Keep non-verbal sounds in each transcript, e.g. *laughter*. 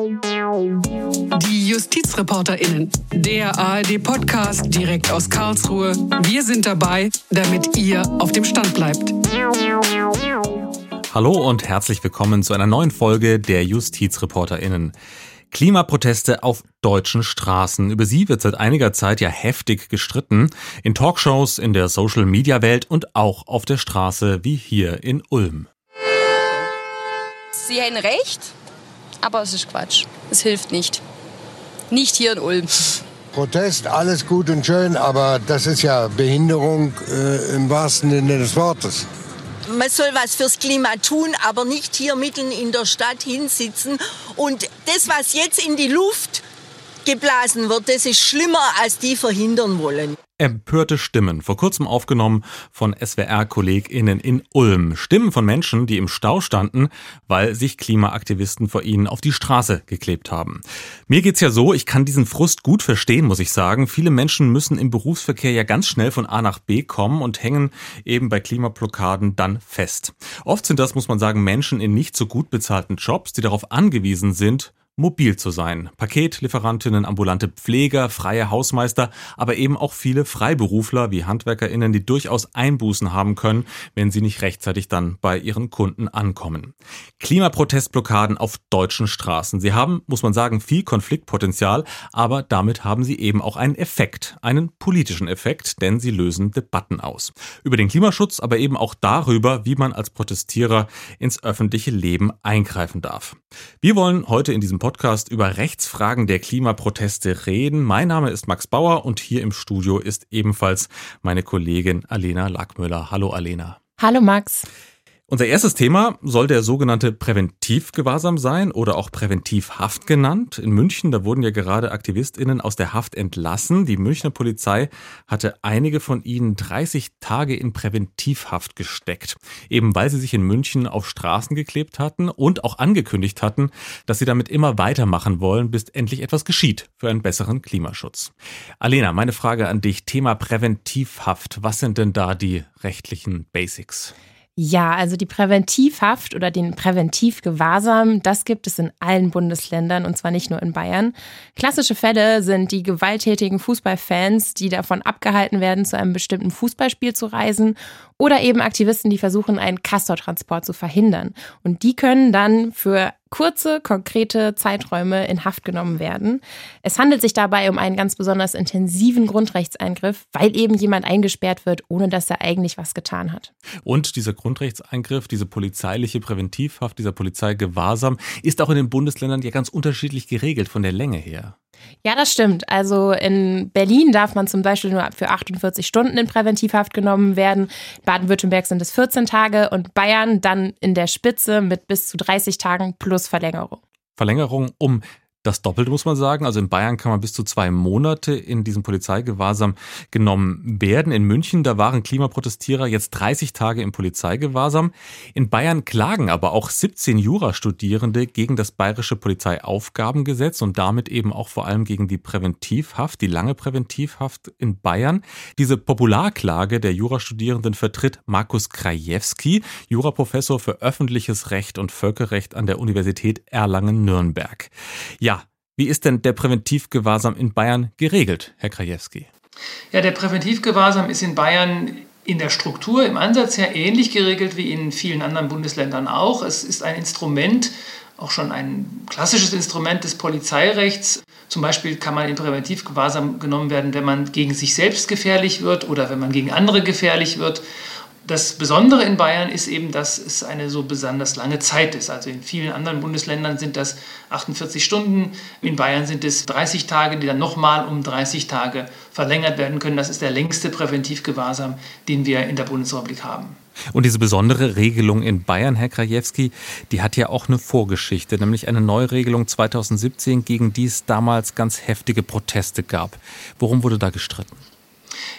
Die JustizreporterInnen, der ARD-Podcast direkt aus Karlsruhe. Wir sind dabei, damit ihr auf dem Stand bleibt. Hallo und herzlich willkommen zu einer neuen Folge der JustizreporterInnen. Klimaproteste auf deutschen Straßen. Über sie wird seit einiger Zeit ja heftig gestritten. In Talkshows, in der Social-Media-Welt und auch auf der Straße wie hier in Ulm. Sie haben recht, aber es ist Quatsch. Es hilft nicht. Nicht hier in Ulm. Protest, alles gut und schön, aber das ist ja Behinderung äh, im wahrsten Sinne des Wortes. Man soll was fürs Klima tun, aber nicht hier mitten in der Stadt hinsitzen. Und das, was jetzt in die Luft geblasen wird, das ist schlimmer, als die verhindern wollen. Empörte Stimmen, vor kurzem aufgenommen von SWR-KollegInnen in Ulm. Stimmen von Menschen, die im Stau standen, weil sich Klimaaktivisten vor ihnen auf die Straße geklebt haben. Mir geht's ja so, ich kann diesen Frust gut verstehen, muss ich sagen. Viele Menschen müssen im Berufsverkehr ja ganz schnell von A nach B kommen und hängen eben bei Klimablockaden dann fest. Oft sind das, muss man sagen, Menschen in nicht so gut bezahlten Jobs, die darauf angewiesen sind, mobil zu sein. Paketlieferantinnen, ambulante Pfleger, freie Hausmeister, aber eben auch viele Freiberufler wie HandwerkerInnen, die durchaus Einbußen haben können, wenn sie nicht rechtzeitig dann bei ihren Kunden ankommen. Klimaprotestblockaden auf deutschen Straßen. Sie haben, muss man sagen, viel Konfliktpotenzial, aber damit haben sie eben auch einen Effekt, einen politischen Effekt, denn sie lösen Debatten aus. Über den Klimaschutz, aber eben auch darüber, wie man als Protestierer ins öffentliche Leben eingreifen darf. Wir wollen heute in diesem Podcast Podcast über Rechtsfragen der Klimaproteste reden. Mein Name ist Max Bauer und hier im Studio ist ebenfalls meine Kollegin Alena Lackmüller. Hallo Alena. Hallo Max. Unser erstes Thema soll der sogenannte Präventivgewahrsam sein oder auch Präventivhaft genannt. In München, da wurden ja gerade AktivistInnen aus der Haft entlassen. Die Münchner Polizei hatte einige von ihnen 30 Tage in Präventivhaft gesteckt. Eben weil sie sich in München auf Straßen geklebt hatten und auch angekündigt hatten, dass sie damit immer weitermachen wollen, bis endlich etwas geschieht für einen besseren Klimaschutz. Alena, meine Frage an dich. Thema Präventivhaft. Was sind denn da die rechtlichen Basics? Ja, also die Präventivhaft oder den Präventivgewahrsam, das gibt es in allen Bundesländern und zwar nicht nur in Bayern. Klassische Fälle sind die gewalttätigen Fußballfans, die davon abgehalten werden, zu einem bestimmten Fußballspiel zu reisen oder eben Aktivisten, die versuchen, einen Castortransport zu verhindern. Und die können dann für kurze, konkrete Zeiträume in Haft genommen werden. Es handelt sich dabei um einen ganz besonders intensiven Grundrechtseingriff, weil eben jemand eingesperrt wird, ohne dass er eigentlich was getan hat. Und dieser Grundrechtseingriff, diese polizeiliche Präventivhaft, dieser Polizeigewahrsam ist auch in den Bundesländern ja ganz unterschiedlich geregelt von der Länge her. Ja, das stimmt. Also in Berlin darf man zum Beispiel nur für 48 Stunden in Präventivhaft genommen werden. Baden-Württemberg sind es 14 Tage und Bayern dann in der Spitze mit bis zu 30 Tagen plus Verlängerung. Verlängerung um das Doppelte muss man sagen. Also in Bayern kann man bis zu zwei Monate in diesem Polizeigewahrsam genommen werden. In München, da waren Klimaprotestierer jetzt 30 Tage im Polizeigewahrsam. In Bayern klagen aber auch 17 Jurastudierende gegen das bayerische Polizeiaufgabengesetz und damit eben auch vor allem gegen die Präventivhaft, die lange Präventivhaft in Bayern. Diese Popularklage der Jurastudierenden vertritt Markus Krajewski, Juraprofessor für öffentliches Recht und Völkerrecht an der Universität Erlangen-Nürnberg. Ja, wie ist denn der Präventivgewahrsam in Bayern geregelt, Herr Krajewski? Ja, der Präventivgewahrsam ist in Bayern in der Struktur, im Ansatz ja ähnlich geregelt wie in vielen anderen Bundesländern auch. Es ist ein Instrument, auch schon ein klassisches Instrument des Polizeirechts. Zum Beispiel kann man in Präventivgewahrsam genommen werden, wenn man gegen sich selbst gefährlich wird oder wenn man gegen andere gefährlich wird. Das Besondere in Bayern ist eben, dass es eine so besonders lange Zeit ist. Also in vielen anderen Bundesländern sind das 48 Stunden, in Bayern sind es 30 Tage, die dann nochmal um 30 Tage verlängert werden können. Das ist der längste Präventivgewahrsam, den wir in der Bundesrepublik haben. Und diese besondere Regelung in Bayern, Herr Krajewski, die hat ja auch eine Vorgeschichte, nämlich eine Neuregelung 2017, gegen die es damals ganz heftige Proteste gab. Worum wurde da gestritten?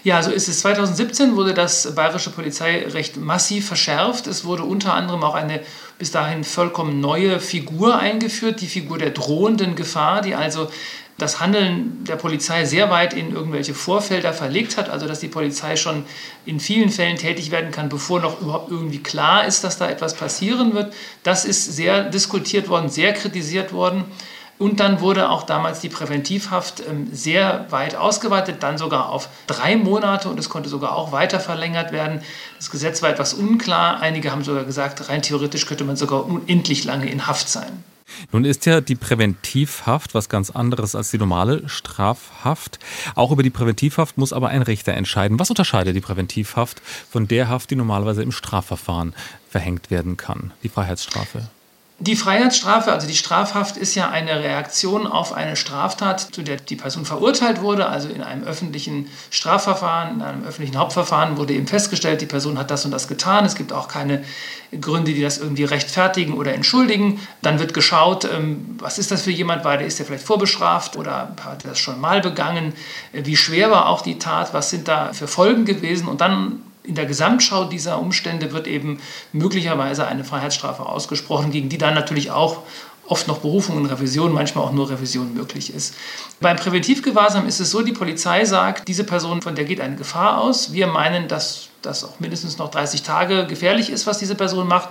Ja, so ist es. 2017 wurde das bayerische Polizeirecht massiv verschärft. Es wurde unter anderem auch eine bis dahin vollkommen neue Figur eingeführt, die Figur der drohenden Gefahr, die also das Handeln der Polizei sehr weit in irgendwelche Vorfelder verlegt hat, also dass die Polizei schon in vielen Fällen tätig werden kann, bevor noch überhaupt irgendwie klar ist, dass da etwas passieren wird. Das ist sehr diskutiert worden, sehr kritisiert worden. Und dann wurde auch damals die Präventivhaft ähm, sehr weit ausgeweitet, dann sogar auf drei Monate und es konnte sogar auch weiter verlängert werden. Das Gesetz war etwas unklar. Einige haben sogar gesagt, rein theoretisch könnte man sogar unendlich lange in Haft sein. Nun ist ja die Präventivhaft was ganz anderes als die normale Strafhaft. Auch über die Präventivhaft muss aber ein Richter entscheiden. Was unterscheidet die Präventivhaft von der Haft, die normalerweise im Strafverfahren verhängt werden kann, die Freiheitsstrafe? Die Freiheitsstrafe, also die Strafhaft, ist ja eine Reaktion auf eine Straftat, zu der die Person verurteilt wurde. Also in einem öffentlichen Strafverfahren, in einem öffentlichen Hauptverfahren wurde eben festgestellt, die Person hat das und das getan. Es gibt auch keine Gründe, die das irgendwie rechtfertigen oder entschuldigen. Dann wird geschaut, ähm, was ist das für jemand, weil der ist ja vielleicht vorbestraft oder hat das schon mal begangen. Wie schwer war auch die Tat, was sind da für Folgen gewesen? Und dann in der Gesamtschau dieser Umstände wird eben möglicherweise eine Freiheitsstrafe ausgesprochen, gegen die dann natürlich auch oft noch Berufung und Revision, manchmal auch nur Revision möglich ist. Beim Präventivgewahrsam ist es so, die Polizei sagt, diese Person, von der geht eine Gefahr aus. Wir meinen, dass das auch mindestens noch 30 Tage gefährlich ist, was diese Person macht.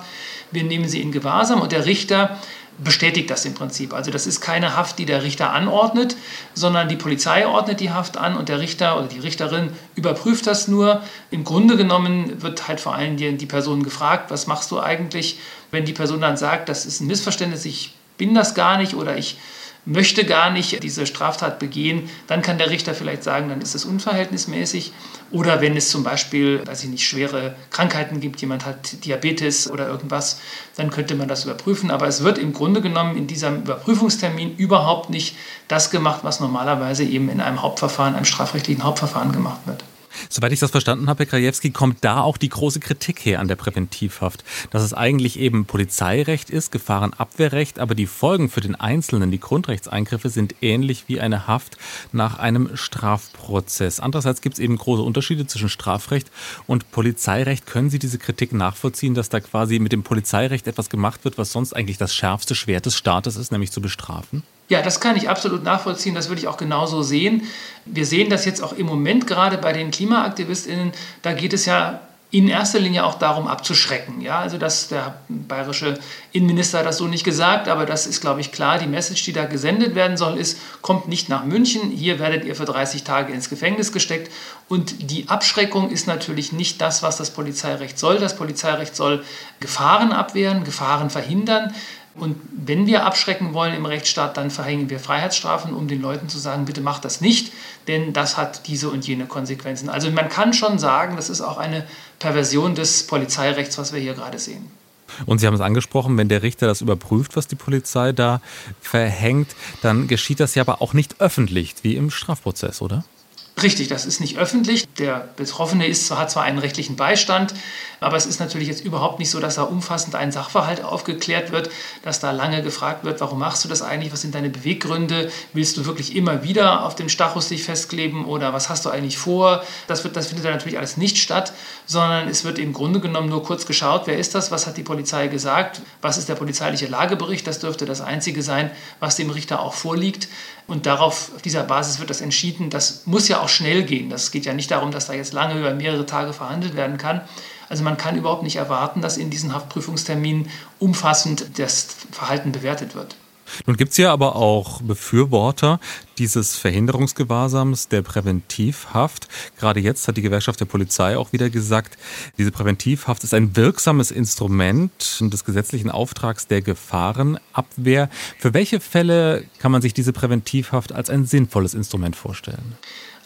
Wir nehmen sie in Gewahrsam und der Richter bestätigt das im Prinzip. Also das ist keine Haft, die der Richter anordnet, sondern die Polizei ordnet die Haft an und der Richter oder die Richterin überprüft das nur. Im Grunde genommen wird halt vor allen Dingen die Person gefragt, was machst du eigentlich, wenn die Person dann sagt, das ist ein Missverständnis, ich bin das gar nicht oder ich möchte gar nicht diese Straftat begehen, dann kann der Richter vielleicht sagen, dann ist es unverhältnismäßig. Oder wenn es zum Beispiel, weiß ich nicht, schwere Krankheiten gibt, jemand hat Diabetes oder irgendwas, dann könnte man das überprüfen. Aber es wird im Grunde genommen in diesem Überprüfungstermin überhaupt nicht das gemacht, was normalerweise eben in einem Hauptverfahren, einem strafrechtlichen Hauptverfahren gemacht wird. Soweit ich das verstanden habe, Herr Krajewski, kommt da auch die große Kritik her an der Präventivhaft, dass es eigentlich eben Polizeirecht ist, Gefahrenabwehrrecht, aber die Folgen für den Einzelnen, die Grundrechtseingriffe sind ähnlich wie eine Haft nach einem Strafprozess. Andererseits gibt es eben große Unterschiede zwischen Strafrecht und Polizeirecht. Können Sie diese Kritik nachvollziehen, dass da quasi mit dem Polizeirecht etwas gemacht wird, was sonst eigentlich das schärfste Schwert des Staates ist, nämlich zu bestrafen? Ja, das kann ich absolut nachvollziehen. Das würde ich auch genauso sehen. Wir sehen das jetzt auch im Moment gerade bei den KlimaaktivistInnen. Da geht es ja in erster Linie auch darum, abzuschrecken. Ja, also dass der bayerische Innenminister das so nicht gesagt, aber das ist, glaube ich, klar. Die Message, die da gesendet werden soll, ist, kommt nicht nach München, hier werdet ihr für 30 Tage ins Gefängnis gesteckt. Und die Abschreckung ist natürlich nicht das, was das Polizeirecht soll. Das Polizeirecht soll Gefahren abwehren, Gefahren verhindern. Und wenn wir abschrecken wollen im Rechtsstaat, dann verhängen wir Freiheitsstrafen, um den Leuten zu sagen, bitte macht das nicht, denn das hat diese und jene Konsequenzen. Also man kann schon sagen, das ist auch eine Perversion des Polizeirechts, was wir hier gerade sehen. Und Sie haben es angesprochen, wenn der Richter das überprüft, was die Polizei da verhängt, dann geschieht das ja aber auch nicht öffentlich, wie im Strafprozess, oder? Richtig, das ist nicht öffentlich. Der Betroffene ist, hat zwar einen rechtlichen Beistand, aber es ist natürlich jetzt überhaupt nicht so, dass da umfassend ein Sachverhalt aufgeklärt wird, dass da lange gefragt wird, warum machst du das eigentlich, was sind deine Beweggründe, willst du wirklich immer wieder auf dem Stachus dich festkleben oder was hast du eigentlich vor? Das, wird, das findet da natürlich alles nicht statt, sondern es wird im Grunde genommen nur kurz geschaut, wer ist das, was hat die Polizei gesagt, was ist der polizeiliche Lagebericht, das dürfte das Einzige sein, was dem Richter auch vorliegt. Und darauf, auf dieser Basis wird das entschieden. Das muss ja auch schnell gehen. Das geht ja nicht darum, dass da jetzt lange über mehrere Tage verhandelt werden kann. Also man kann überhaupt nicht erwarten, dass in diesen Haftprüfungsterminen umfassend das Verhalten bewertet wird. Nun gibt es ja aber auch Befürworter dieses Verhinderungsgewahrsams der Präventivhaft. Gerade jetzt hat die Gewerkschaft der Polizei auch wieder gesagt, diese Präventivhaft ist ein wirksames Instrument des gesetzlichen Auftrags der Gefahrenabwehr. Für welche Fälle kann man sich diese Präventivhaft als ein sinnvolles Instrument vorstellen?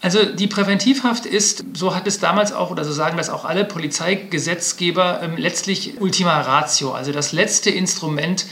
Also die Präventivhaft ist, so hat es damals auch, oder so sagen das auch alle Polizeigesetzgeber, ähm, letztlich Ultima Ratio, also das letzte Instrument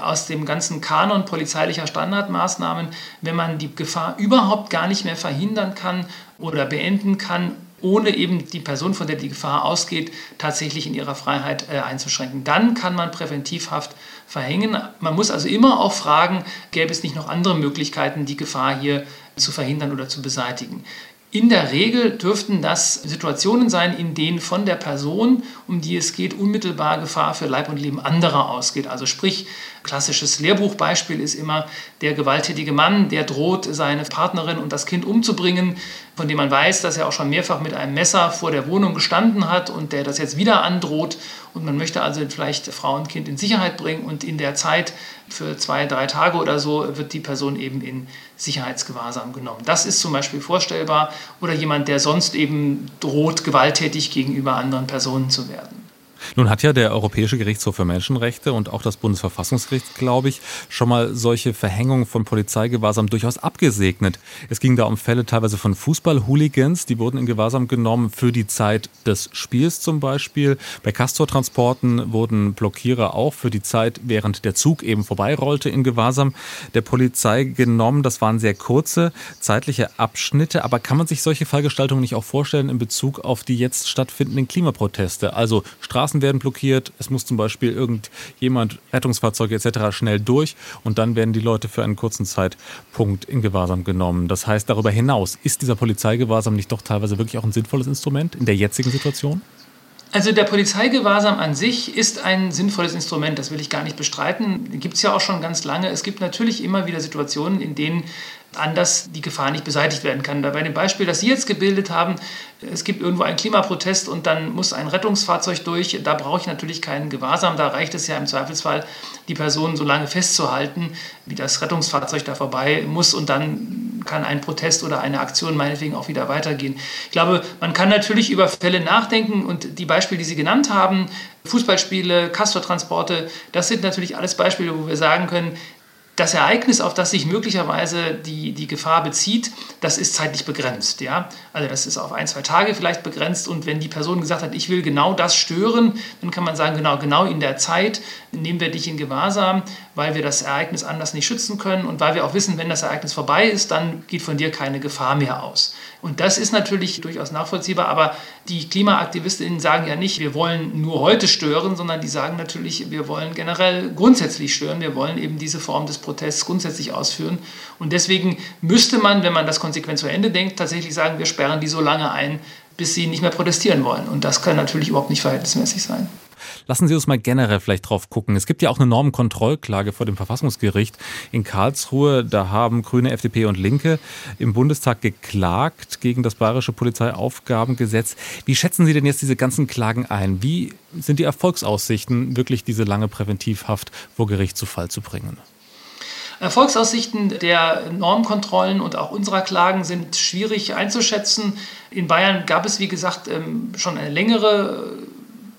aus dem ganzen Kanon polizeilicher Standardmaßnahmen, wenn man die Gefahr überhaupt gar nicht mehr verhindern kann oder beenden kann, ohne eben die Person, von der die Gefahr ausgeht, tatsächlich in ihrer Freiheit äh, einzuschränken. Dann kann man Präventivhaft verhängen. Man muss also immer auch fragen, gäbe es nicht noch andere Möglichkeiten, die Gefahr hier zu verhindern oder zu beseitigen. In der Regel dürften das Situationen sein, in denen von der Person, um die es geht, unmittelbar Gefahr für Leib und Leben anderer ausgeht. Also sprich, klassisches Lehrbuchbeispiel ist immer der gewalttätige Mann, der droht, seine Partnerin und das Kind umzubringen, von dem man weiß, dass er auch schon mehrfach mit einem Messer vor der Wohnung gestanden hat und der das jetzt wieder androht. Und man möchte also vielleicht Frau und Kind in Sicherheit bringen und in der Zeit für zwei, drei Tage oder so wird die Person eben in Sicherheitsgewahrsam genommen. Das ist zum Beispiel vorstellbar oder jemand, der sonst eben droht, gewalttätig gegenüber anderen Personen zu werden. Nun hat ja der Europäische Gerichtshof für Menschenrechte und auch das Bundesverfassungsgericht, glaube ich, schon mal solche Verhängungen von Polizeigewahrsam durchaus abgesegnet. Es ging da um Fälle teilweise von Fußball-Hooligans, die wurden in Gewahrsam genommen für die Zeit des Spiels zum Beispiel. Bei Castor-Transporten wurden Blockierer auch für die Zeit, während der Zug eben vorbeirollte, in Gewahrsam der Polizei genommen. Das waren sehr kurze zeitliche Abschnitte. Aber kann man sich solche Fallgestaltungen nicht auch vorstellen in Bezug auf die jetzt stattfindenden Klimaproteste? Also Straßen Straßen werden blockiert, es muss zum Beispiel irgendjemand, Rettungsfahrzeuge etc. schnell durch und dann werden die Leute für einen kurzen Zeitpunkt in Gewahrsam genommen. Das heißt, darüber hinaus, ist dieser Polizeigewahrsam nicht doch teilweise wirklich auch ein sinnvolles Instrument in der jetzigen Situation? Also der Polizeigewahrsam an sich ist ein sinnvolles Instrument, das will ich gar nicht bestreiten. Gibt es ja auch schon ganz lange. Es gibt natürlich immer wieder Situationen, in denen anders die Gefahr nicht beseitigt werden kann. Bei dem Beispiel, das Sie jetzt gebildet haben, es gibt irgendwo einen Klimaprotest und dann muss ein Rettungsfahrzeug durch, da brauche ich natürlich keinen Gewahrsam, da reicht es ja im Zweifelsfall, die Person so lange festzuhalten, wie das Rettungsfahrzeug da vorbei muss und dann kann ein Protest oder eine Aktion meinetwegen auch wieder weitergehen. Ich glaube, man kann natürlich über Fälle nachdenken und die Beispiele, die Sie genannt haben, Fußballspiele, Castortransporte, das sind natürlich alles Beispiele, wo wir sagen können, das Ereignis, auf das sich möglicherweise die, die Gefahr bezieht, das ist zeitlich begrenzt. Ja? Also das ist auf ein, zwei Tage vielleicht begrenzt. Und wenn die Person gesagt hat, ich will genau das stören, dann kann man sagen, genau, genau in der Zeit nehmen wir dich in Gewahrsam, weil wir das Ereignis anders nicht schützen können und weil wir auch wissen, wenn das Ereignis vorbei ist, dann geht von dir keine Gefahr mehr aus. Und das ist natürlich durchaus nachvollziehbar, aber die Klimaaktivistinnen sagen ja nicht, wir wollen nur heute stören, sondern die sagen natürlich, wir wollen generell grundsätzlich stören, wir wollen eben diese Form des Protests grundsätzlich ausführen. Und deswegen müsste man, wenn man das konsequent zu Ende denkt, tatsächlich sagen, wir sperren die so lange ein, bis sie nicht mehr protestieren wollen. Und das kann natürlich überhaupt nicht verhältnismäßig sein. Lassen Sie uns mal generell vielleicht drauf gucken. Es gibt ja auch eine Normenkontrollklage vor dem Verfassungsgericht in Karlsruhe. Da haben Grüne, FDP und Linke im Bundestag geklagt gegen das bayerische Polizeiaufgabengesetz. Wie schätzen Sie denn jetzt diese ganzen Klagen ein? Wie sind die Erfolgsaussichten, wirklich diese lange Präventivhaft vor Gericht zu Fall zu bringen? Erfolgsaussichten der Normkontrollen und auch unserer Klagen sind schwierig einzuschätzen. In Bayern gab es, wie gesagt, ähm, schon eine längere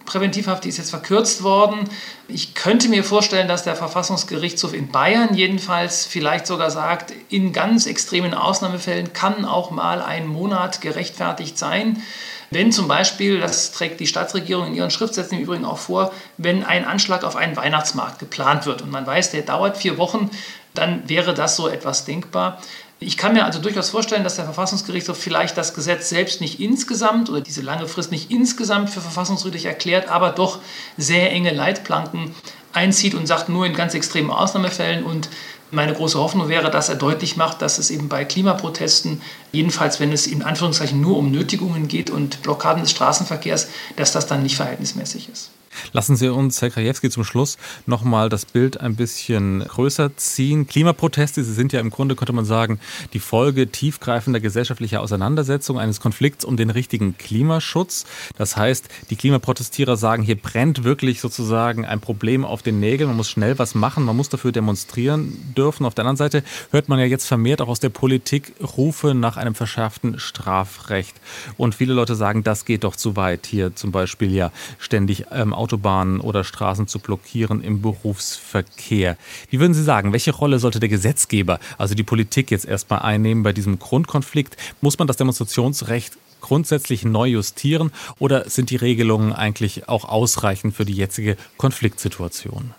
Präventivhaft, die ist jetzt verkürzt worden. Ich könnte mir vorstellen, dass der Verfassungsgerichtshof in Bayern jedenfalls vielleicht sogar sagt, in ganz extremen Ausnahmefällen kann auch mal ein Monat gerechtfertigt sein. Wenn zum Beispiel, das trägt die Staatsregierung in ihren Schriftsätzen im Übrigen auch vor, wenn ein Anschlag auf einen Weihnachtsmarkt geplant wird und man weiß, der dauert vier Wochen, dann wäre das so etwas denkbar. Ich kann mir also durchaus vorstellen, dass der Verfassungsgerichtshof vielleicht das Gesetz selbst nicht insgesamt oder diese lange Frist nicht insgesamt für verfassungswidrig erklärt, aber doch sehr enge Leitplanken einzieht und sagt, nur in ganz extremen Ausnahmefällen. Und meine große Hoffnung wäre, dass er deutlich macht, dass es eben bei Klimaprotesten, jedenfalls wenn es in Anführungszeichen nur um Nötigungen geht und Blockaden des Straßenverkehrs, dass das dann nicht verhältnismäßig ist. Lassen Sie uns, Herr Krajewski, zum Schluss nochmal das Bild ein bisschen größer ziehen. Klimaproteste, sie sind ja im Grunde, könnte man sagen, die Folge tiefgreifender gesellschaftlicher Auseinandersetzungen, eines Konflikts um den richtigen Klimaschutz. Das heißt, die Klimaprotestierer sagen, hier brennt wirklich sozusagen ein Problem auf den Nägeln. Man muss schnell was machen, man muss dafür demonstrieren dürfen. Auf der anderen Seite hört man ja jetzt vermehrt auch aus der Politik Rufe nach einem verschärften Strafrecht. Und viele Leute sagen, das geht doch zu weit. Hier zum Beispiel ja ständig ähm, Autobahnen oder Straßen zu blockieren im Berufsverkehr. Wie würden Sie sagen, welche Rolle sollte der Gesetzgeber, also die Politik jetzt erstmal einnehmen bei diesem Grundkonflikt? Muss man das Demonstrationsrecht grundsätzlich neu justieren oder sind die Regelungen eigentlich auch ausreichend für die jetzige Konfliktsituation?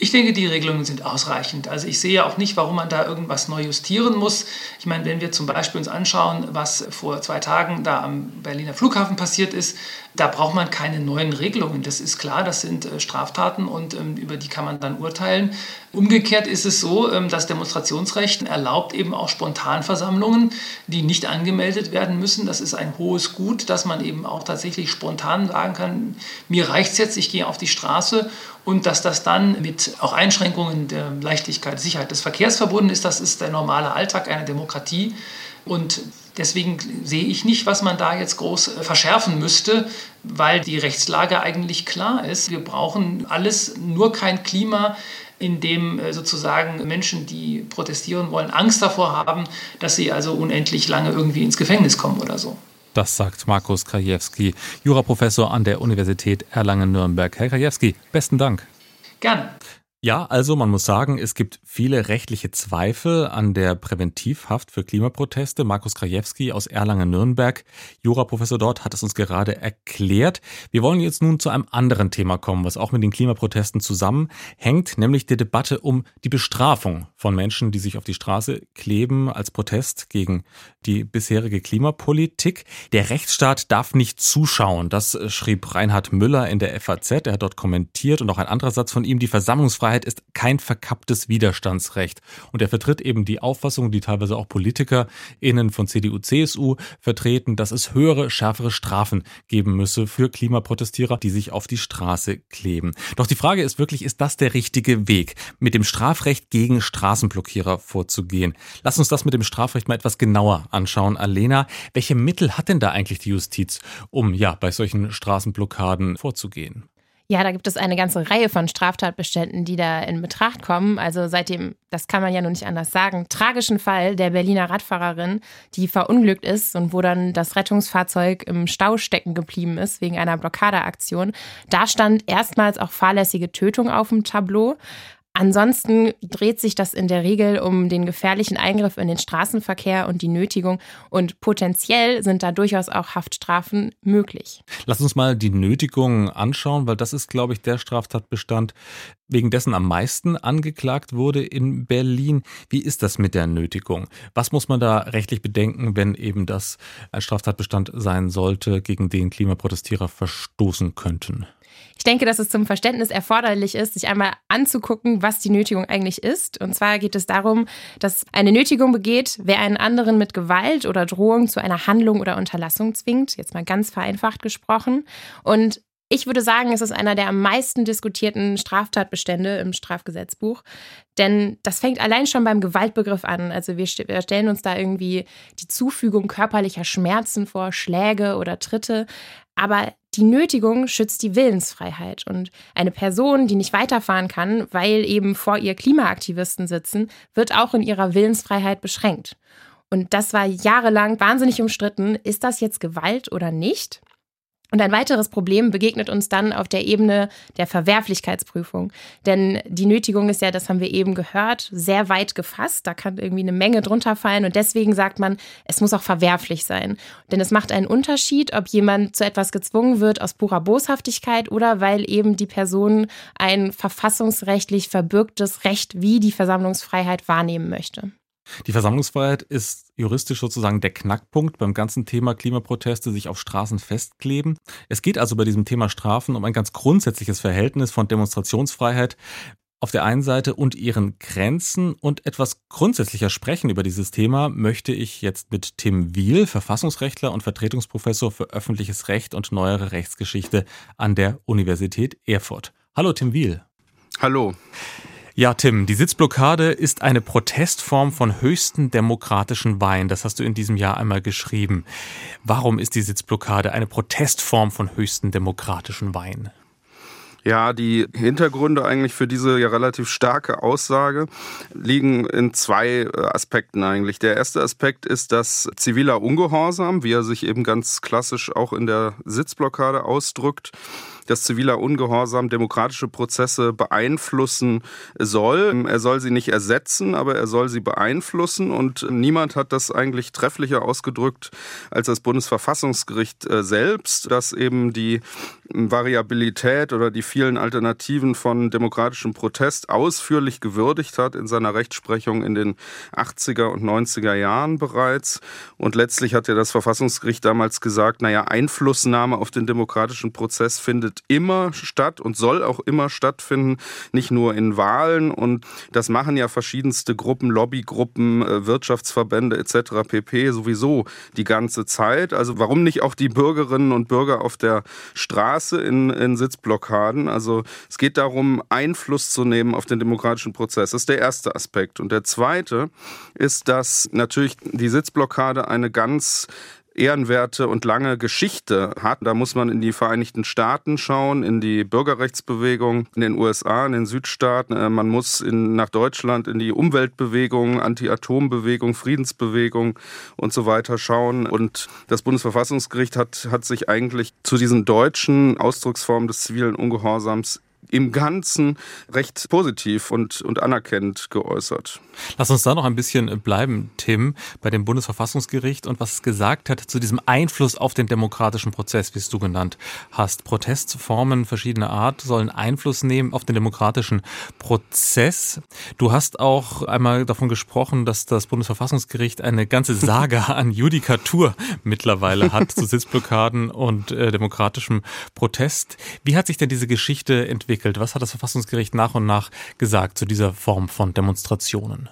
Ich denke, die Regelungen sind ausreichend. Also ich sehe auch nicht, warum man da irgendwas neu justieren muss. Ich meine, wenn wir zum Beispiel uns anschauen, was vor zwei Tagen da am Berliner Flughafen passiert ist, da braucht man keine neuen Regelungen. Das ist klar, das sind äh, Straftaten und ähm, über die kann man dann urteilen. Umgekehrt ist es so, ähm, das Demonstrationsrecht erlaubt eben auch Spontanversammlungen, die nicht angemeldet werden müssen. Das ist ein hohes Gut, dass man eben auch tatsächlich spontan sagen kann, mir reicht es jetzt, ich gehe auf die Straße und dass das dann mit auch Einschränkungen der Leichtigkeit, Sicherheit des Verkehrs verbunden ist. Das ist der normale Alltag einer Demokratie. Und deswegen sehe ich nicht, was man da jetzt groß äh, verschärfen müsste, weil die Rechtslage eigentlich klar ist. Wir brauchen alles, nur kein Klima, in dem äh, sozusagen Menschen, die protestieren wollen, Angst davor haben, dass sie also unendlich lange irgendwie ins Gefängnis kommen oder so. Das sagt Markus Krajewski, Juraprofessor an der Universität Erlangen-Nürnberg. Herr Krajewski, besten Dank. Gerne. Ja, also man muss sagen, es gibt viele rechtliche Zweifel an der Präventivhaft für Klimaproteste. Markus Krajewski aus Erlangen-Nürnberg, Juraprofessor dort, hat es uns gerade erklärt. Wir wollen jetzt nun zu einem anderen Thema kommen, was auch mit den Klimaprotesten zusammenhängt, nämlich der Debatte um die Bestrafung von Menschen, die sich auf die Straße kleben als Protest gegen die bisherige Klimapolitik. Der Rechtsstaat darf nicht zuschauen. Das schrieb Reinhard Müller in der FAZ. Er hat dort kommentiert und auch ein anderer Satz von ihm, die Versammlungsfreiheit ist kein verkapptes Widerstandsrecht. Und er vertritt eben die Auffassung, die teilweise auch PolitikerInnen von CDU, CSU vertreten, dass es höhere, schärfere Strafen geben müsse für Klimaprotestierer, die sich auf die Straße kleben. Doch die Frage ist wirklich, ist das der richtige Weg, mit dem Strafrecht gegen Straßenblockierer vorzugehen? Lass uns das mit dem Strafrecht mal etwas genauer anschauen. Alena, welche Mittel hat denn da eigentlich die Justiz, um ja bei solchen Straßenblockaden vorzugehen? Ja, da gibt es eine ganze Reihe von Straftatbeständen, die da in Betracht kommen. Also seit dem, das kann man ja nun nicht anders sagen, tragischen Fall der Berliner Radfahrerin, die verunglückt ist und wo dann das Rettungsfahrzeug im Stau stecken geblieben ist wegen einer Blockadeaktion. Da stand erstmals auch fahrlässige Tötung auf dem Tableau. Ansonsten dreht sich das in der Regel um den gefährlichen Eingriff in den Straßenverkehr und die Nötigung und potenziell sind da durchaus auch Haftstrafen möglich. Lass uns mal die Nötigung anschauen, weil das ist, glaube ich, der Straftatbestand, wegen dessen am meisten angeklagt wurde in Berlin. Wie ist das mit der Nötigung? Was muss man da rechtlich bedenken, wenn eben das ein Straftatbestand sein sollte, gegen den Klimaprotestierer verstoßen könnten? Ich denke, dass es zum Verständnis erforderlich ist, sich einmal anzugucken, was die Nötigung eigentlich ist. Und zwar geht es darum, dass eine Nötigung begeht, wer einen anderen mit Gewalt oder Drohung zu einer Handlung oder Unterlassung zwingt. Jetzt mal ganz vereinfacht gesprochen. Und ich würde sagen, es ist einer der am meisten diskutierten Straftatbestände im Strafgesetzbuch. Denn das fängt allein schon beim Gewaltbegriff an. Also wir, stellen uns da irgendwie die Zufügung körperlicher Schmerzen vor, Schläge oder Tritte. Aber die Nötigung schützt die Willensfreiheit. Und eine Person, die nicht weiterfahren kann, weil eben vor ihr Klimaaktivisten sitzen, wird auch in ihrer Willensfreiheit beschränkt. Und das war jahrelang wahnsinnig umstritten. Ist das jetzt Gewalt oder nicht? Und ein weiteres Problem begegnet uns dann auf der Ebene der Verwerflichkeitsprüfung. Denn die Nötigung ist ja, das haben wir eben gehört, sehr weit gefasst. Da kann irgendwie eine Menge drunter fallen. Und deswegen sagt man, es muss auch verwerflich sein. Denn es macht einen Unterschied, ob jemand zu etwas gezwungen wird aus purer Boshaftigkeit oder weil eben die Person ein verfassungsrechtlich verbürgtes Recht wie die Versammlungsfreiheit wahrnehmen möchte. Die Versammlungsfreiheit ist juristisch sozusagen der Knackpunkt beim ganzen Thema Klimaproteste, sich auf Straßen festkleben. Es geht also bei diesem Thema Strafen um ein ganz grundsätzliches Verhältnis von Demonstrationsfreiheit auf der einen Seite und ihren Grenzen und etwas grundsätzlicher sprechen über dieses Thema möchte ich jetzt mit Tim Wiel, Verfassungsrechtler und Vertretungsprofessor für öffentliches Recht und neuere Rechtsgeschichte an der Universität Erfurt. Hallo Tim Wiel. Hallo. Ja, Tim, die Sitzblockade ist eine Protestform von höchsten demokratischen Wein. Das hast du in diesem Jahr einmal geschrieben. Warum ist die Sitzblockade eine Protestform von höchsten demokratischen Wein? Ja, die Hintergründe eigentlich für diese ja relativ starke Aussage liegen in zwei äh, Aspekten eigentlich. Der erste Aspekt ist, dass ziviler Ungehorsam, wie er sich eben ganz klassisch auch in der Sitzblockade ausdrückt, dass ziviler Ungehorsam demokratische Prozesse beeinflussen soll. Er soll sie nicht ersetzen, aber er soll sie beeinflussen. Und niemand hat das eigentlich trefflicher ausgedrückt als das Bundesverfassungsgericht äh, selbst, dass eben die Variabilität oder die vielen Alternativen von demokratischem Protest ausführlich gewürdigt hat in seiner Rechtsprechung in den 80er und 90er Jahren bereits. Und letztlich hat ja das Verfassungsgericht damals gesagt, naja, Einflussnahme auf den demokratischen Prozess findet immer statt und soll auch immer stattfinden, nicht nur in Wahlen. Und das machen ja verschiedenste Gruppen, Lobbygruppen, äh, Wirtschaftsverbände etc. pp. sowieso die ganze Zeit. Also warum nicht auch die Bürgerinnen und Bürger auf der Straße in, in Sitzblockaden? Also es geht darum, Einfluss zu nehmen auf den demokratischen Prozess. Das ist der erste Aspekt. Und der zweite ist, dass natürlich die Sitzblockade eine ganz ehrenwerte und lange Geschichte hat. Da muss man in die Vereinigten Staaten schauen, in die Bürgerrechtsbewegung in den USA, in den Südstaaten. Äh, man muss in, nach Deutschland in die Umweltbewegung, Anti-Atom-Bewegung, Friedensbewegung und so weiter schauen. Und das Bundesverfassungsgericht hat, hat sich eigentlich zu diesen deutschen Ausdrucksformen des zivilen Ungehorsams im Ganzen recht positiv und, und anerkennend geäußert. Lass uns da noch ein bisschen bleiben, Tim, bei dem Bundesverfassungsgericht und was es gesagt hat zu diesem Einfluss auf den demokratischen Prozess, wie es du genannt hast. Protestformen verschiedener Art sollen Einfluss nehmen auf den demokratischen Prozess. Du hast auch einmal davon gesprochen, dass das Bundesverfassungsgericht eine ganze Saga *laughs* an Judikatur mittlerweile hat zu Sitzblockaden und äh, demokratischem Protest. Wie hat sich denn diese Geschichte entwickelt? Entwickelt? Was hat das Verfassungsgericht nach und nach gesagt zu dieser Form von Demonstrationen?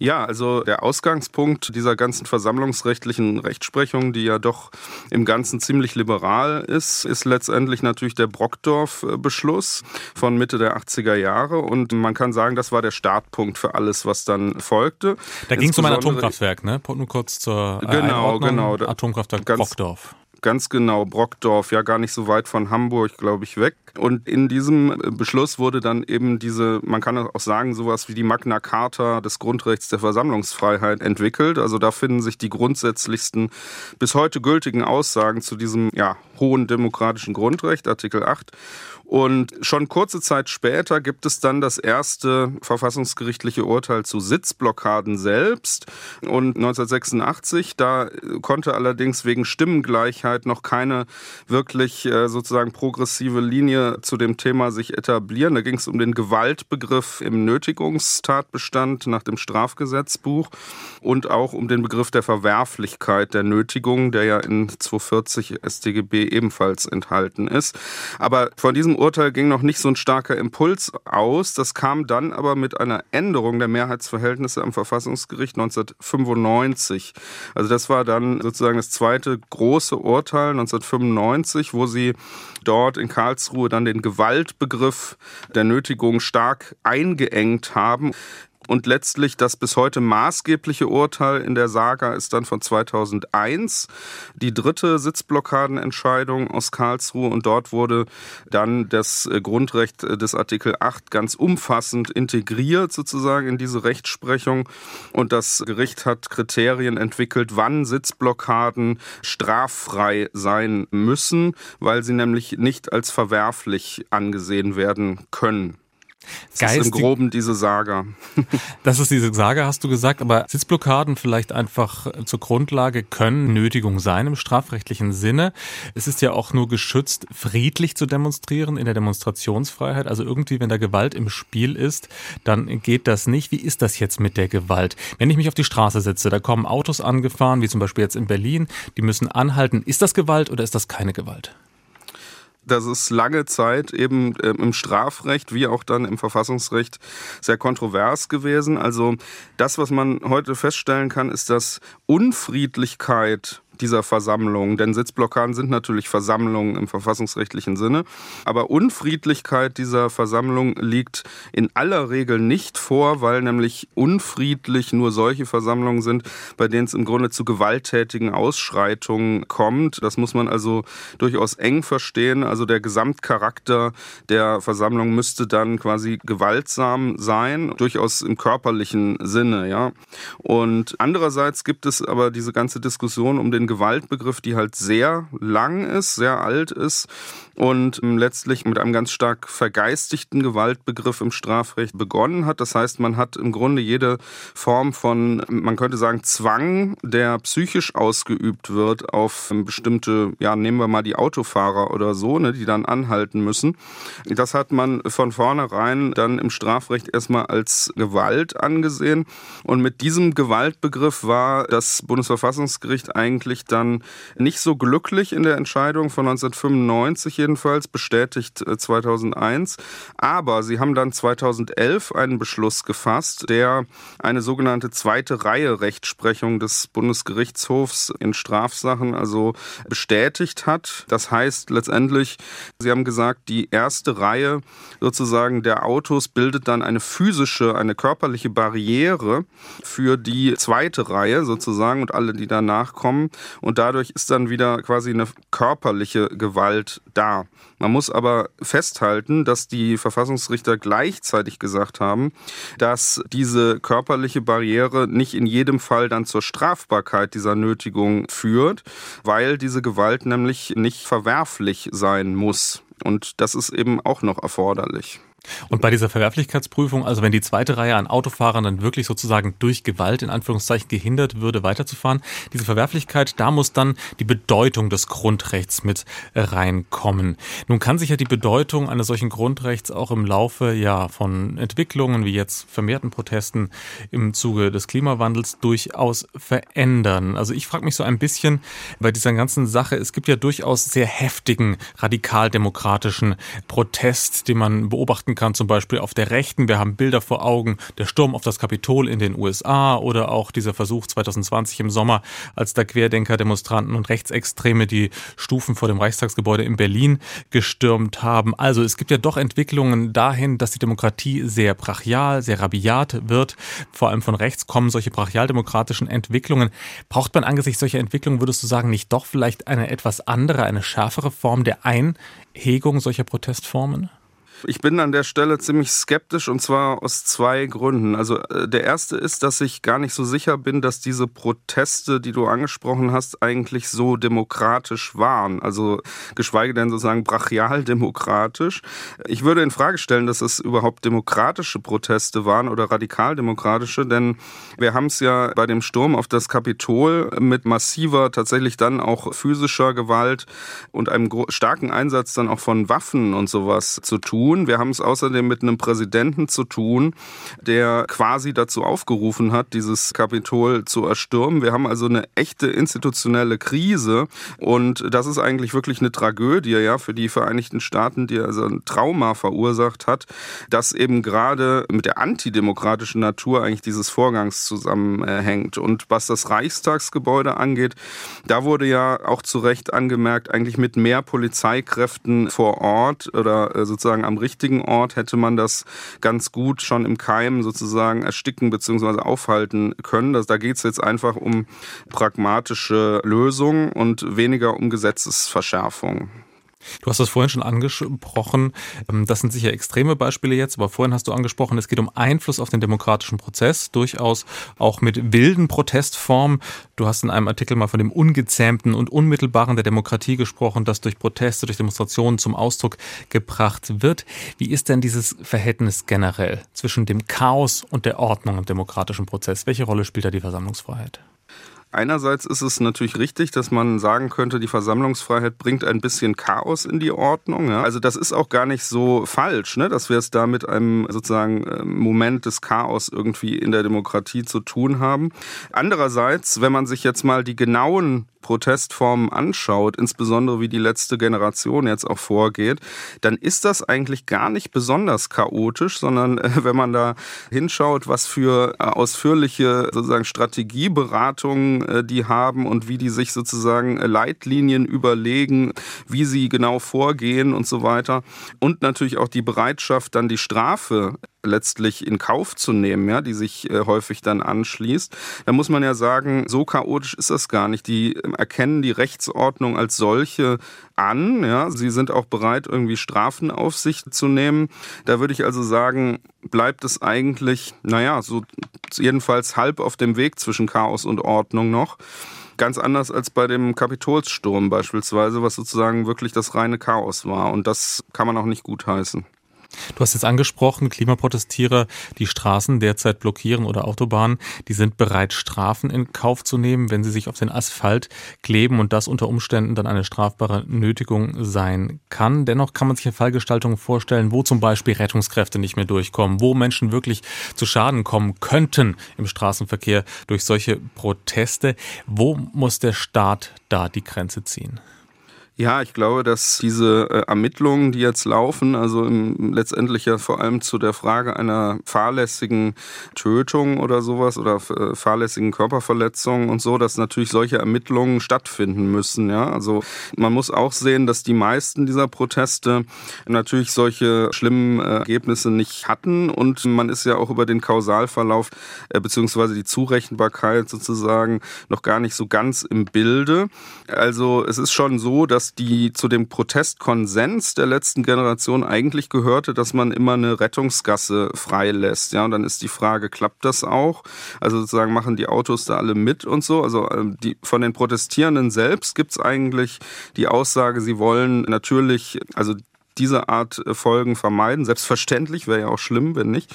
Ja, also der Ausgangspunkt dieser ganzen versammlungsrechtlichen Rechtsprechung, die ja doch im Ganzen ziemlich liberal ist, ist letztendlich natürlich der Brockdorf-Beschluss von Mitte der 80er Jahre. Und man kann sagen, das war der Startpunkt für alles, was dann folgte. Da ging es um ein Atomkraftwerk, ne? Nur kurz zur genau, Einordnung. Genau, Atomkraftwerk Brockdorf. Ganz genau, Brockdorf, ja gar nicht so weit von Hamburg, glaube ich, weg. Und in diesem Beschluss wurde dann eben diese, man kann auch sagen, sowas wie die Magna Carta des Grundrechts der Versammlungsfreiheit entwickelt. Also da finden sich die grundsätzlichsten bis heute gültigen Aussagen zu diesem ja, hohen demokratischen Grundrecht, Artikel 8. Und schon kurze Zeit später gibt es dann das erste verfassungsgerichtliche Urteil zu Sitzblockaden selbst. Und 1986, da konnte allerdings wegen Stimmengleichheit noch keine wirklich äh, sozusagen progressive Linie zu dem Thema sich etablieren. Da ging es um den Gewaltbegriff im Nötigungstatbestand nach dem Strafgesetzbuch und auch um den Begriff der Verwerflichkeit der Nötigung, der ja in 240 StGB ebenfalls enthalten ist. Aber von diesem Urteil ging noch nicht so ein starker Impuls aus. Das kam dann aber mit einer Änderung der Mehrheitsverhältnisse am Verfassungsgericht 1995. Also das war dann sozusagen das zweite große Urteil 1995, wo sie dort in Karlsruhe dann den Gewaltbegriff der Nötigung stark eingeengt haben. Und letztlich das bis heute maßgebliche Urteil in der Saga ist dann von 2001, die dritte Sitzblockadenentscheidung aus Karlsruhe. Und dort wurde dann das äh, Grundrecht äh, des Artikel 8 ganz umfassend integriert sozusagen in diese Rechtsprechung. Und das Gericht hat Kriterien entwickelt, wann Sitzblockaden straffrei sein müssen, weil sie nämlich nicht als verwerflich angesehen werden können. Das ist im Groben diese Saga. *laughs* das ist diese Saga, hast du gesagt, aber Sitzblockaden vielleicht einfach zur Grundlage können Nötigung sein im strafrechtlichen Sinne. Es ist ja auch nur geschützt, friedlich zu demonstrieren in der Demonstrationsfreiheit. Also irgendwie, wenn da Gewalt im Spiel ist, dann geht das nicht. Wie ist das jetzt mit der Gewalt? Wenn ich mich auf die Straße setze, da kommen Autos angefahren, wie zum Beispiel jetzt in Berlin, die müssen anhalten. Ist das Gewalt oder ist das keine Gewalt? Das ist lange Zeit eben äh, im Strafrecht wie auch dann im Verfassungsrecht sehr kontrovers gewesen. Also das, was man heute feststellen kann, ist, dass Unfriedlichkeit dieser Versammlung. Denn Sitzblockaden sind natürlich Versammlungen im verfassungsrechtlichen Sinne. Aber Unfriedlichkeit dieser Versammlung liegt in aller Regel nicht vor, weil nämlich unfriedlich nur solche Versammlungen sind, bei denen es im Grunde zu gewalttätigen Ausschreitungen kommt. Das muss man also durchaus eng verstehen. Also der Gesamtcharakter der Versammlung müsste dann quasi gewaltsam sein, durchaus im körperlichen Sinne, ja. Und andererseits gibt es aber diese ganze Diskussion um den Gewaltbegriff, die halt sehr lang ist, sehr alt ist und ähm, letztlich mit einem ganz stark vergeistigten Gewaltbegriff im Strafrecht begonnen hat. Das heißt, man hat im Grunde jede Form von, man könnte sagen, Zwang, der psychisch ausgeübt wird auf ähm, bestimmte, ja, nehmen wir mal die Autofahrer oder so, ne, die dann anhalten müssen. Das hat man von vornherein dann im Strafrecht erstmal als Gewalt angesehen. Und mit diesem Gewaltbegriff war das Bundesverfassungsgericht eigentlich dann nicht so glücklich in der Entscheidung von 1995 jedenfalls, bestätigt 2001. Äh, Aber sie haben dann 2011 einen Beschluss gefasst, der eine sogenannte zweite Reihe Rechtsprechung des Bundesgerichtshofs in Strafsachen also bestätigt hat. Das heißt letztendlich, sie haben gesagt, die erste Reihe sozusagen der Autos bildet dann eine physische, eine körperliche Barriere für die zweite Reihe sozusagen und alle, die danach kommen. Und dadurch ist dann wieder quasi eine körperliche Gewalt da. Man muss aber festhalten, dass die Verfassungsrichter gleichzeitig gesagt haben, dass diese körperliche Barriere nicht in jedem Fall dann zur Strafbarkeit dieser Nötigung führt, weil diese Gewalt nämlich nicht verwerflich sein muss. Und das ist eben auch noch erforderlich. Und bei dieser Verwerflichkeitsprüfung, also wenn die zweite Reihe an Autofahrern dann wirklich sozusagen durch Gewalt in Anführungszeichen gehindert würde, weiterzufahren, diese Verwerflichkeit, da muss dann die Bedeutung des Grundrechts mit reinkommen. Nun kann sich ja die Bedeutung eines solchen Grundrechts auch im Laufe ja von Entwicklungen wie jetzt vermehrten Protesten im Zuge des Klimawandels durchaus verändern. Also ich frage mich so ein bisschen bei dieser ganzen Sache, es gibt ja durchaus sehr heftigen radikaldemokratischen Protest, den man beobachten kann, zum Beispiel auf der Rechten. Wir haben Bilder vor Augen, der Sturm auf das Kapitol in den USA oder auch dieser Versuch 2020 im Sommer, als da Querdenker, Demonstranten und Rechtsextreme die Stufen vor dem Reichstagsgebäude in Berlin gestürmt haben. Also es gibt ja doch Entwicklungen dahin, dass die Demokratie sehr brachial, sehr rabiat wird. Vor allem von rechts kommen solche brachialdemokratischen Entwicklungen. Braucht man angesichts solcher Entwicklungen, würdest du sagen, nicht doch vielleicht eine etwas andere, eine schärfere Form der Einhegung solcher Protestformen? Ich bin an der Stelle ziemlich skeptisch und zwar aus zwei Gründen. Also äh, der erste ist, dass ich gar nicht so sicher bin, dass diese Proteste, die du angesprochen hast, eigentlich so demokratisch waren. Also geschweige denn sozusagen brachial demokratisch. Ich würde in Frage stellen, dass es überhaupt demokratische Proteste waren oder radikaldemokratische, denn wir haben es ja bei dem Sturm auf das Kapitol mit massiver, tatsächlich dann auch physischer Gewalt und einem starken Einsatz dann auch von Waffen und sowas zu tun tun. Wir haben es außerdem mit einem Präsidenten zu tun, der quasi dazu aufgerufen hat, dieses Kapitol zu erstürmen. Wir haben also eine echte institutionelle Krise und das ist eigentlich wirklich eine Tragödie ja für die Vereinigten Staaten, die also ein Trauma verursacht hat, dass eben gerade mit der antidemokratischen Natur eigentlich dieses Vorgangs zusammenhängt. Und was das Reichstagsgebäude angeht, da wurde ja auch zu Recht angemerkt, eigentlich mit mehr Polizeikräften vor Ort oder äh, sozusagen am richtigen Ort hätte man das ganz gut schon im Keim sozusagen ersticken bzw. aufhalten können. Das, da geht es jetzt einfach um pragmatische Lösungen und weniger um Gesetzesverschärfung. Du hast das vorhin schon angesprochen. Ähm, das sind sicher extreme Beispiele jetzt, aber vorhin hast du angesprochen, es geht um Einfluss auf den demokratischen Prozess, durchaus auch mit wilden Protestformen. Du hast in einem Artikel mal von dem ungezähmten und unmittelbaren der Demokratie gesprochen, das durch Proteste, durch Demonstrationen zum Ausdruck gebracht wird. Wie ist denn dieses Verhältnis generell zwischen dem Chaos und der Ordnung im demokratischen Prozess? Welche Rolle spielt da die Versammlungsfreiheit? Einerseits ist es natürlich richtig, dass man sagen könnte, die Versammlungsfreiheit bringt ein bisschen Chaos in die Ordnung. Ja? Also das ist auch gar nicht so falsch, ne? dass wir es da mit einem sozusagen ähm, Moment des Chaos irgendwie in der Demokratie zu tun haben. Andererseits, wenn man sich jetzt mal die genauen Protestformen anschaut, insbesondere wie die letzte Generation jetzt auch vorgeht, dann ist das eigentlich gar nicht besonders chaotisch, sondern äh, wenn man da hinschaut, was für äh, ausführliche sozusagen Strategieberatungen äh, die haben und wie die sich sozusagen Leitlinien überlegen, wie sie genau vorgehen und so weiter. Und natürlich auch die Bereitschaft, dann die Strafe letztlich in Kauf zu nehmen, ja, die sich äh, häufig dann anschließt. Da muss man ja sagen, so chaotisch ist das gar nicht. Die äh, erkennen die Rechtsordnung als solche an, ja. Sie sind auch bereit, irgendwie Strafen auf sich zu nehmen. Da würde ich also sagen, bleibt es eigentlich, naja, so jedenfalls halb auf dem Weg zwischen Chaos und Ordnung noch. Ganz anders als bei dem Kapitolssturm beispielsweise, was sozusagen wirklich das reine Chaos war. Und das kann man auch nicht gutheißen. Du hast jetzt angesprochen, Klimaprotestierer, die Straßen derzeit blockieren oder Autobahnen, die sind bereit, Strafen in Kauf zu nehmen, wenn sie sich auf den Asphalt kleben und das unter Umständen dann eine strafbare Nötigung sein kann. Dennoch kann man sich eine Fallgestaltung vorstellen, wo zum Beispiel Rettungskräfte nicht mehr durchkommen, wo Menschen wirklich zu Schaden kommen könnten im Straßenverkehr durch solche Proteste. Wo muss der Staat da die Grenze ziehen? Ja, ich glaube, dass diese äh, Ermittlungen, die jetzt laufen, also im, letztendlich ja vor allem zu der Frage einer fahrlässigen Tötung oder sowas oder äh, fahrlässigen Körperverletzungen und so, dass natürlich solche Ermittlungen stattfinden müssen. Ja, also man muss auch sehen, dass die meisten dieser Proteste natürlich solche schlimmen äh, Ergebnisse nicht hatten und man ist ja auch über den Kausalverlauf äh, beziehungsweise die Zurechenbarkeit sozusagen noch gar nicht so ganz im Bilde. Also es ist schon so, dass die zu dem Protestkonsens der letzten Generation eigentlich gehörte, dass man immer eine Rettungsgasse freilässt. Ja, und dann ist die Frage, klappt das auch? Also sozusagen machen die Autos da alle mit und so. Also ähm, die, von den Protestierenden selbst gibt es eigentlich die Aussage, sie wollen natürlich, also diese Art äh, Folgen vermeiden. Selbstverständlich wäre ja auch schlimm, wenn nicht.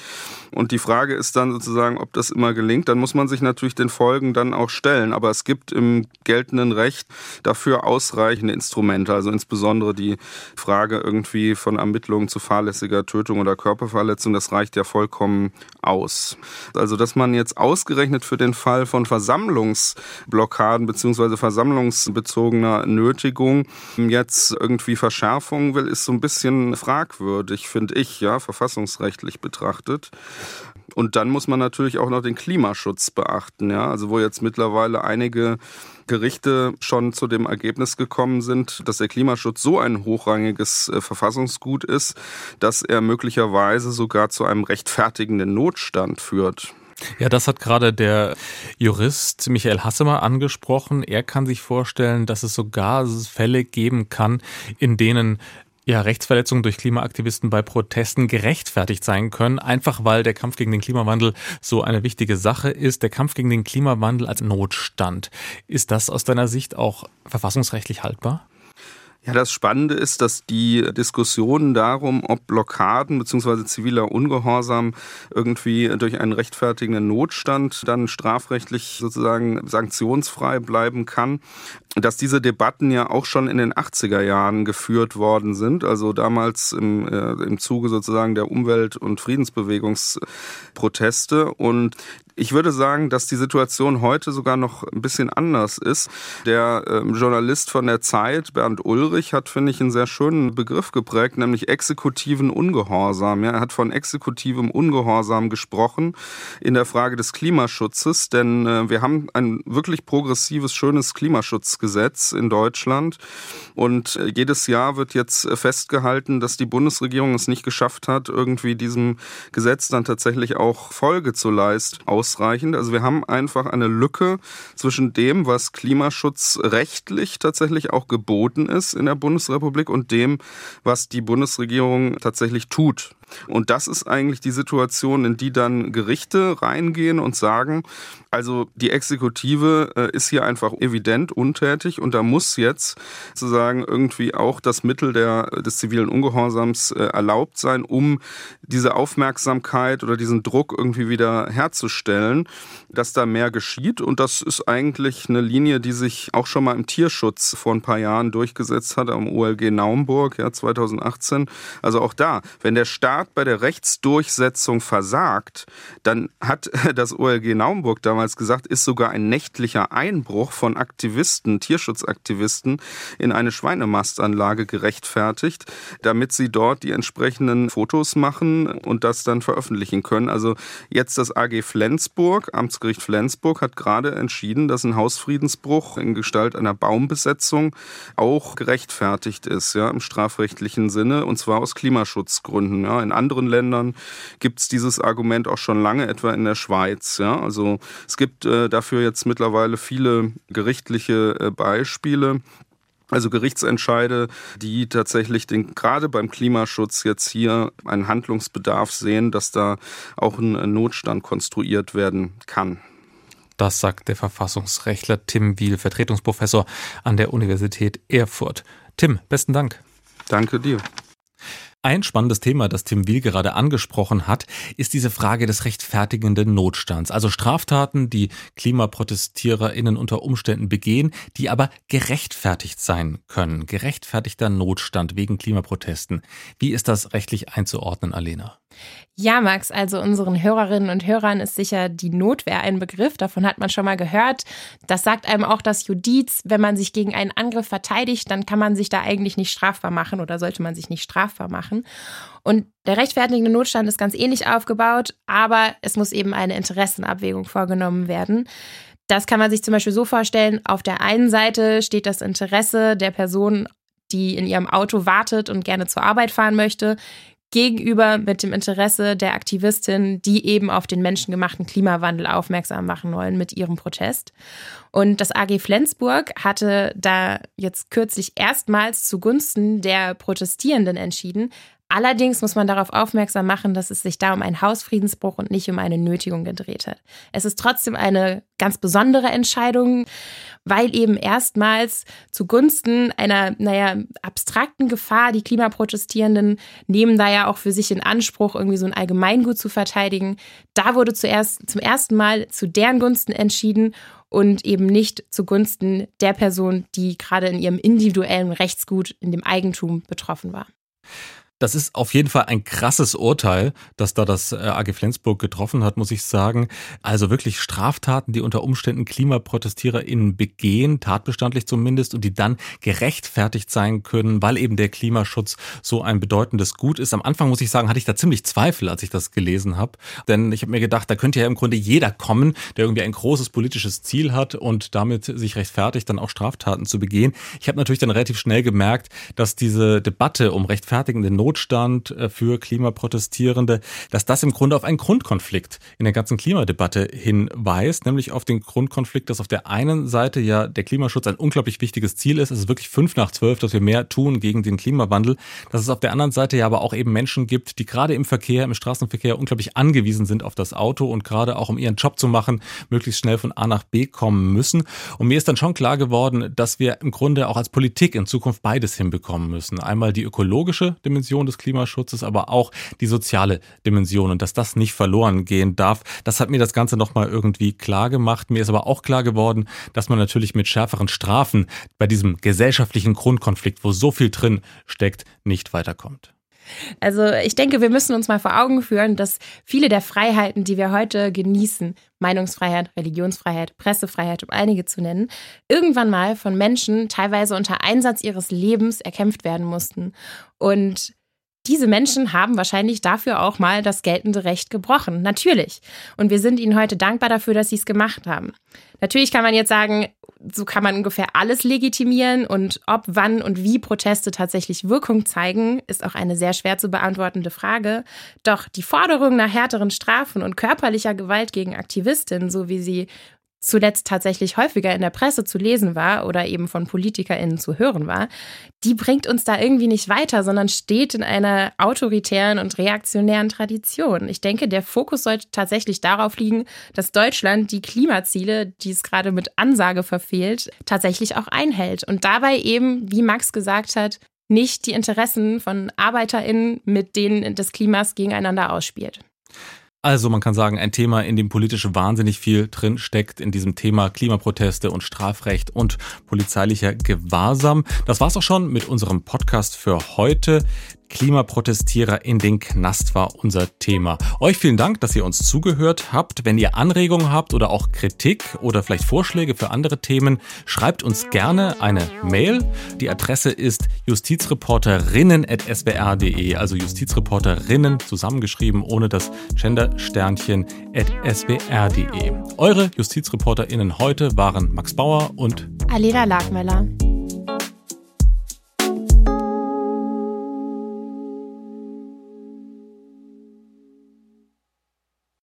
Und die Frage ist dann sozusagen, ob das immer gelingt. Dann muss man sich natürlich den Folgen dann auch stellen. Aber es gibt im geltenden Recht dafür ausreichende Instrumente. Also insbesondere die Frage irgendwie von Ermittlungen zu fahrlässiger Tötung oder Körperverletzung, das reicht ja vollkommen aus. Also dass man jetzt ausgerechnet für den Fall von Versammlungsblockaden beziehungsweise versammlungsbezogener Nötigung jetzt irgendwie Verschärfungen will, ist so ein bisschen fragwürdig, finde ich, ja, verfassungsrechtlich betrachtet. Und dann muss man natürlich auch noch den Klimaschutz beachten, ja. Also wo jetzt mittlerweile einige Gerichte schon zu dem Ergebnis gekommen sind, dass der Klimaschutz so ein hochrangiges äh, Verfassungsgut ist, dass er möglicherweise sogar zu einem rechtfertigenden Notstand führt. Ja, das hat gerade der Jurist Michael Hassemer angesprochen. Er kann sich vorstellen, dass es sogar Fälle geben kann, in denen ja, Rechtsverletzungen durch Klimaaktivisten bei Protesten gerechtfertigt sein können, einfach weil der Kampf gegen den Klimawandel so eine wichtige Sache ist. Der Kampf gegen den Klimawandel als Notstand. Ist das aus deiner Sicht auch verfassungsrechtlich haltbar? Ja, das Spannende ist, dass die Diskussionen darum, ob Blockaden bzw. ziviler Ungehorsam irgendwie durch einen rechtfertigenden Notstand dann strafrechtlich sozusagen sanktionsfrei bleiben kann, dass diese Debatten ja auch schon in den 80er Jahren geführt worden sind, also damals im, äh, im Zuge sozusagen der Umwelt- und Friedensbewegungsproteste. Und ich würde sagen, dass die Situation heute sogar noch ein bisschen anders ist. Der äh, Journalist von der Zeit, Bernd Ulrich, hat, finde ich, einen sehr schönen Begriff geprägt, nämlich exekutiven Ungehorsam. Ja, er hat von exekutivem Ungehorsam gesprochen in der Frage des Klimaschutzes, denn äh, wir haben ein wirklich progressives, schönes Klimaschutzgesetz in Deutschland und äh, jedes Jahr wird jetzt festgehalten, dass die Bundesregierung es nicht geschafft hat, irgendwie diesem Gesetz dann tatsächlich auch Folge zu leisten ausreichend. Also wir haben einfach eine Lücke zwischen dem, was klimaschutzrechtlich tatsächlich auch geboten ist in der Bundesrepublik und dem, was die Bundesregierung tatsächlich tut. Und das ist eigentlich die Situation, in die dann Gerichte reingehen und sagen, also die Exekutive äh, ist hier einfach evident untätig und da muss jetzt sozusagen irgendwie auch das Mittel der, des zivilen Ungehorsams äh, erlaubt sein, um diese Aufmerksamkeit oder diesen Druck irgendwie wieder herzustellen, dass da mehr geschieht. Und das ist eigentlich eine Linie, die sich auch schon mal im Tierschutz vor ein paar Jahren durchgesetzt hat, am OLG Naumburg, ja, 2018. Also auch da, wenn der Staat bei der Rechtsdurchsetzung versagt, dann hat *laughs* das OLG Naumburg damals gesagt, ist sogar ein nächtlicher Einbruch von Aktivisten, Tierschutzaktivisten in eine Schweinemastanlage gerechtfertigt, damit sie dort die entsprechenden Fotos machen und das dann veröffentlichen können. Also jetzt das AG Flensburg, Amtsgericht Flensburg, hat gerade entschieden, dass ein Hausfriedensbruch in Gestalt einer Baumbesetzung auch gerechtfertigt ist, ja, im strafrechtlichen Sinne, und zwar aus Klimaschutzgründen. Ja. In anderen Ländern gibt es dieses Argument auch schon lange, etwa in der Schweiz. Ja. Also es gibt äh, dafür jetzt mittlerweile viele gerichtliche äh, Beispiele. Also Gerichtsentscheide, die tatsächlich den, gerade beim Klimaschutz jetzt hier einen Handlungsbedarf sehen, dass da auch ein Notstand konstruiert werden kann. Das sagt der Verfassungsrechtler Tim Wiel, Vertretungsprofessor an der Universität Erfurt. Tim, besten Dank. Danke dir. Ein spannendes Thema, das Tim Wiel gerade angesprochen hat, ist diese Frage des rechtfertigenden Notstands. Also Straftaten, die KlimaprotestiererInnen unter Umständen begehen, die aber gerechtfertigt sein können. Gerechtfertigter Notstand wegen Klimaprotesten. Wie ist das rechtlich einzuordnen, Alena? Ja, Max, also unseren Hörerinnen und Hörern ist sicher die Notwehr ein Begriff. Davon hat man schon mal gehört. Das sagt einem auch das Judiz. Wenn man sich gegen einen Angriff verteidigt, dann kann man sich da eigentlich nicht strafbar machen oder sollte man sich nicht strafbar machen. Und der rechtfertigende Notstand ist ganz ähnlich aufgebaut, aber es muss eben eine Interessenabwägung vorgenommen werden. Das kann man sich zum Beispiel so vorstellen. Auf der einen Seite steht das Interesse der Person, die in ihrem Auto wartet und gerne zur Arbeit fahren möchte, gegenüber mit dem Interesse der Aktivistin, die eben auf den menschengemachten Klimawandel aufmerksam machen wollen mit ihrem Protest. Und das AG Flensburg hatte da jetzt kürzlich erstmals zugunsten der Protestierenden entschieden, Allerdings muss man darauf aufmerksam machen, dass es sich da um einen Hausfriedensbruch und nicht um eine Nötigung gedreht hat. Es ist trotzdem eine ganz besondere Entscheidung, weil eben erstmals zugunsten einer, naja, abstrakten Gefahr, die Klimaprotestierenden nehmen da ja auch für sich in Anspruch, irgendwie so ein Allgemeingut zu verteidigen. Da wurde zuerst zum ersten Mal zu deren Gunsten entschieden und eben nicht zugunsten der Person, die gerade in ihrem individuellen Rechtsgut, in dem Eigentum betroffen war. Das ist auf jeden Fall ein krasses Urteil, das da das äh, AG Flensburg getroffen hat, muss ich sagen. Also wirklich Straftaten, die unter Umständen KlimaprotestiererInnen begehen, tatbestandlich zumindest, und die dann gerechtfertigt sein können, weil eben der Klimaschutz so ein bedeutendes Gut ist. Am Anfang, muss ich sagen, hatte ich da ziemlich Zweifel, als ich das gelesen habe. Denn ich habe mir gedacht, da könnte ja im Grunde jeder kommen, der irgendwie ein großes politisches Ziel hat und damit sich rechtfertigt, dann auch Straftaten zu begehen. Ich habe natürlich dann relativ schnell gemerkt, dass diese Debatte um rechtfertigende Not Notstand äh, für Klimaprotestierende, dass das im Grunde auf einen Grundkonflikt in der ganzen Klimadebatte hinweist, nämlich auf den Grundkonflikt, dass auf der einen Seite ja der Klimaschutz ein unglaublich wichtiges Ziel ist. Es ist wirklich fünf nach zwölf, dass wir mehr tun gegen den Klimawandel. Dass es auf der anderen Seite ja aber auch eben Menschen gibt, die gerade im Verkehr, im Straßenverkehr unglaublich angewiesen sind auf das Auto und gerade auch um ihren Job zu machen, möglichst schnell von A nach B kommen müssen. Und mir ist dann schon klar geworden, dass wir im Grunde auch als Politik in Zukunft beides hinbekommen müssen. Einmal die ökologische Dimension Dimension des Klimaschutzes, aber auch die soziale Dimension und dass das nicht verloren gehen darf. Das hat mir das Ganze nochmal irgendwie klar gemacht. Mir ist aber auch klar geworden, dass man natürlich mit schärferen Strafen bei diesem gesellschaftlichen Grundkonflikt, wo so viel drin steckt, nicht weiterkommt. Also ich denke, wir müssen uns mal vor Augen führen, dass viele der Freiheiten, die wir heute genießen, Meinungsfreiheit, Religionsfreiheit, Pressefreiheit, um einige zu nennen, irgendwann mal von Menschen teilweise unter Einsatz ihres Lebens erkämpft werden mussten. Und diese Menschen haben wahrscheinlich dafür auch mal das geltende Recht gebrochen. Natürlich. Und wir sind ihnen heute dankbar dafür, dass sie es gemacht haben. Natürlich kann man jetzt sagen, so kann man ungefähr alles legitimieren und ob, wann und wie Proteste tatsächlich Wirkung zeigen, ist auch eine sehr schwer zu beantwortende Frage. Doch die Forderung nach härteren Strafen und körperlicher Gewalt gegen Aktivistinnen, so wie sie zuletzt tatsächlich häufiger in der Presse zu lesen war oder eben von PolitikerInnen zu hören war, die bringt uns da irgendwie nicht weiter, sondern steht in einer autoritären und reaktionären Tradition. Ich denke, der Fokus sollte tatsächlich darauf liegen, dass Deutschland die Klimaziele, die es gerade mit Ansage verfehlt, tatsächlich auch einhält und dabei eben, wie Max gesagt hat, nicht die Interessen von ArbeiterInnen mit denen des Klimas gegeneinander ausspielt. Also man kann sagen, ein Thema, in dem politisch wahnsinnig viel drin steckt, in diesem Thema Klimaproteste und Strafrecht und polizeilicher Gewahrsam. Das war's auch schon mit unserem Podcast für heute. Klimaprotestierer in den Knast war unser Thema. Euch vielen Dank, dass ihr uns zugehört habt. Wenn ihr Anregungen habt oder auch Kritik oder vielleicht Vorschläge für andere Themen, schreibt uns gerne eine Mail. Die Adresse ist justizreporterinnen.swr.de, also Justizreporterinnen zusammengeschrieben ohne das Gender-Sternchen swr.de. Eure Justizreporterinnen heute waren Max Bauer und Alena Lagmeller.